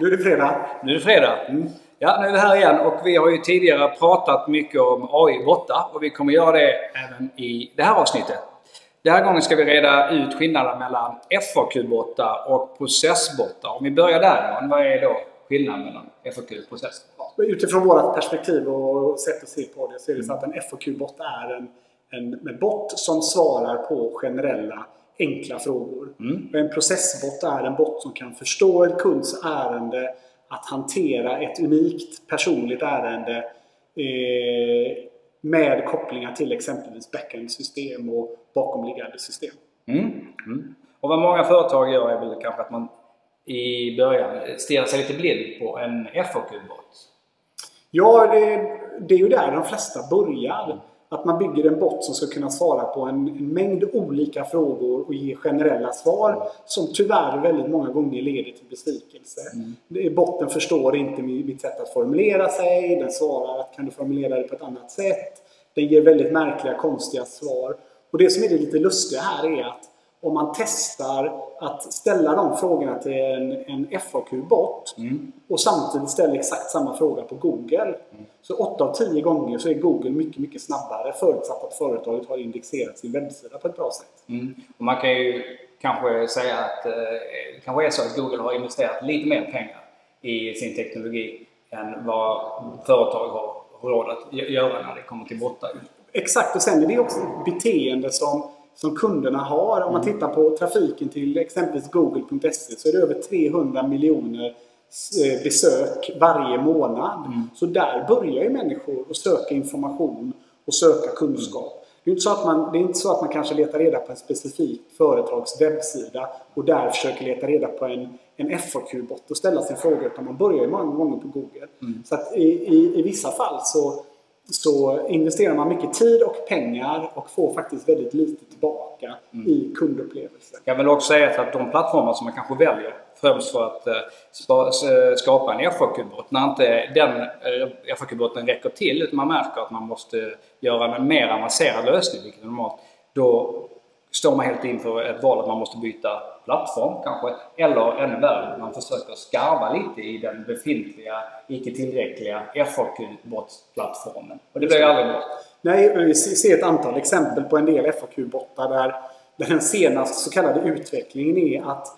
Nu är det fredag. Nu är det fredag. Mm. Ja, nu är vi här igen och vi har ju tidigare pratat mycket om AI-bottar och vi kommer göra det även i det här avsnittet. Den här gången ska vi reda ut skillnaden mellan FAQ-bottar och processbottar. Om vi börjar där Johan, vad är då skillnaden mellan FAQ och process? Utifrån vårt perspektiv och sätt att se på det så är det så att en FAQ-bot är en, en, en bot som svarar på generella enkla frågor. Mm. En processbot är en bot som kan förstå en kunds ärende, att hantera ett unikt personligt ärende eh, med kopplingar till exempelvis backend-system och bakomliggande system. Mm. Mm. Och vad många företag gör är väl kanske att man i början stirrar sig lite blind på en FAQ-bot? Ja, det, det, är ju där de flesta börjar. Att man bygger en bot som ska kunna svara på en, en mängd olika frågor och ge generella svar som tyvärr väldigt många gånger leder till besvikelse. Mm. Botten förstår inte mitt sätt att formulera sig. Den svarar att kan du formulera det på ett annat sätt. Den ger väldigt märkliga, konstiga svar. Och det som är det lite lustiga här är att om man testar att ställa de frågorna till en, en FAQ-bot mm. och samtidigt ställer exakt samma fråga på Google. Mm. Så 8 av 10 gånger så är Google mycket, mycket snabbare förutsatt att företaget har indexerat sin webbsida på ett bra sätt. Mm. Och man kan ju kanske säga att eh, det kanske är så att Google har investerat lite mer pengar i sin teknologi än vad företag har råd att göra när det kommer till bottar. Exakt, och sen är det också ett beteende som som kunderna har. Om man mm. tittar på trafiken till exempelvis Google.se så är det över 300 miljoner eh, besök varje månad. Mm. Så där börjar ju människor att söka information och söka kunskap. Det är, inte så att man, det är inte så att man kanske letar reda på en specifik företags webbsida och där försöker leta reda på en, en FAQ-bot och ställa sin fråga utan man börjar ju många gånger på Google. Mm. Så att i, i, i vissa fall så så investerar man mycket tid och pengar och får faktiskt väldigt lite tillbaka mm. i kundupplevelsen. Jag vill också säga att de plattformar som man kanske väljer främst för att eh, skapa en FAQ-bot, när inte den eh, FAQ-boten räcker till utan man märker att man måste göra en mer avancerad lösning, vilket är normalt, då står man helt inför ett val att man måste byta plattform kanske. Eller ännu värre, man försöker skarva lite i den befintliga, icke tillräckliga FAQ-botplattformen. Och det blir ju aldrig bra. Nej, vi ser ett antal exempel på en del FAQ-bottar där, där den senaste så kallade utvecklingen är att,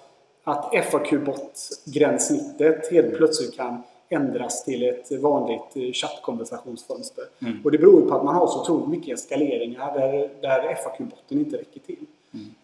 att FAQ-bot-gränssnittet helt plötsligt kan ändras till ett vanligt eh, chattkonversationsfönster. Mm. Och det beror på att man har så otroligt mycket eskaleringar där, där FAQ-botten inte räcker till.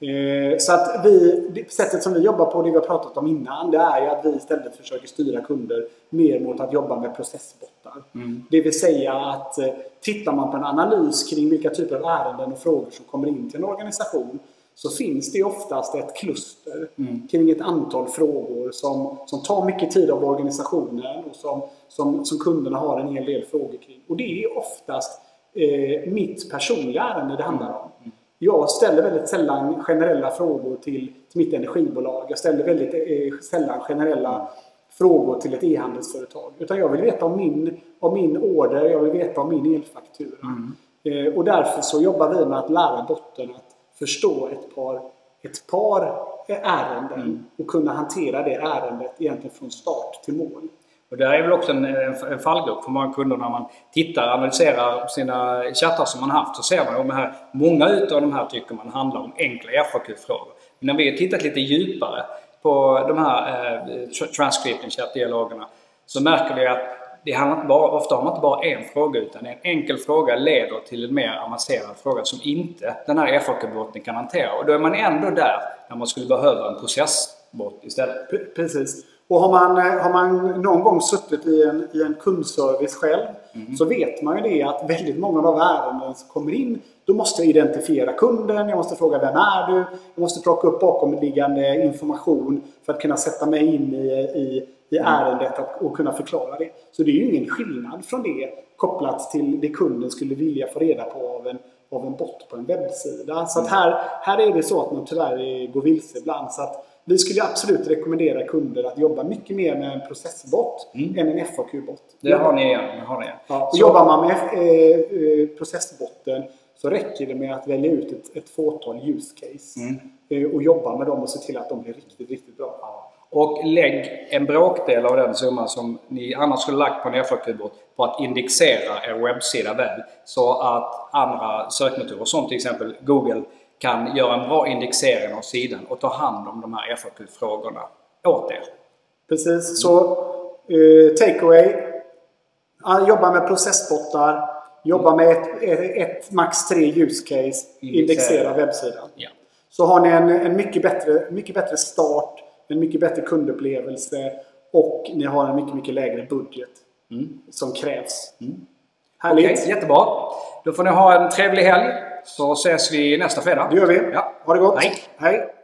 Eh, så att vi, sättet som vi jobbar på, det vi har pratat om innan, det är ju att vi istället försöker styra kunder mer mot att jobba med processbottar. Mm. Det vill säga att eh, tittar man på en analys kring vilka typer av ärenden och frågor som kommer in till en organisation så finns det oftast ett kluster mm. kring ett antal frågor som, som tar mycket tid av organisationen och som, som, som kunderna har en hel del frågor kring. Och det är oftast eh, mitt personliga ärende det handlar om. Mm. Jag ställer väldigt sällan generella frågor till, till mitt energibolag. Jag ställer väldigt eh, sällan generella frågor till ett e-handelsföretag. Utan jag vill veta om min, om min order, jag vill veta om min elfaktura. Mm. Eh, och därför så jobbar vi med att lära botten att förstå ett par, ett par ärenden mm. och kunna hantera det ärendet egentligen från start till mål. Och det är väl också en, en fallgrop för många kunder när man tittar och analyserar sina chattar som man haft så ser man att många utav de här tycker man handlar om enkla FAQ-frågor. Men när vi har tittat lite djupare på de här eh, transcripting chattdialogerna, så märker vi att det handlar inte bara, ofta har man inte bara en fråga utan en enkel fråga leder till en mer avancerad fråga som inte den här FAQ-botten kan hantera. Och då är man ändå där när man skulle behöva en processbot istället. Precis. Och har man, eh, har man någon gång suttit i en, i en kundservice själv mm. så vet man ju det att väldigt många av ärenden som kommer in då måste jag identifiera kunden, jag måste fråga vem är du? Jag måste plocka upp bakomliggande information för att kunna sätta mig in i, i, i mm. ärendet och kunna förklara det. Så det är ju ingen skillnad från det kopplat till det kunden skulle vilja få reda på av en, av en bot på en webbsida. Så att mm. här, här är det så att man tyvärr går vilse ibland. Så att vi skulle absolut rekommendera kunder att jobba mycket mer med en processbot mm. än en FAQ-bot. Det har ni igen. Har ni igen. Ja, och jobbar man med eh, eh, processbotten så räcker det med att välja ut ett, ett fåtal use case mm. eh, och jobba med dem och se till att de blir riktigt, riktigt bra. Och lägg en bråkdel av den summan som ni annars skulle lagt på en FAQ-bot på att indexera er webbsida väl. Så att andra sökmotorer som till exempel Google kan göra en bra indexering av sidan och ta hand om de här FAQ-frågorna åt er. Precis, så eh, takeaway. Jobba med processbottar. Jobba med ett, ett, ett max tre use case. Indexera webbsidan. Ja. Så har ni en, en mycket, bättre, mycket bättre start, en mycket bättre kundupplevelse och ni har en mycket, mycket lägre budget mm. som krävs. Mm. Härligt! Okay, jättebra! Då får ni ha en trevlig helg så ses vi nästa fredag. Det gör vi. Ja. Ha det gott! Hej! Hej.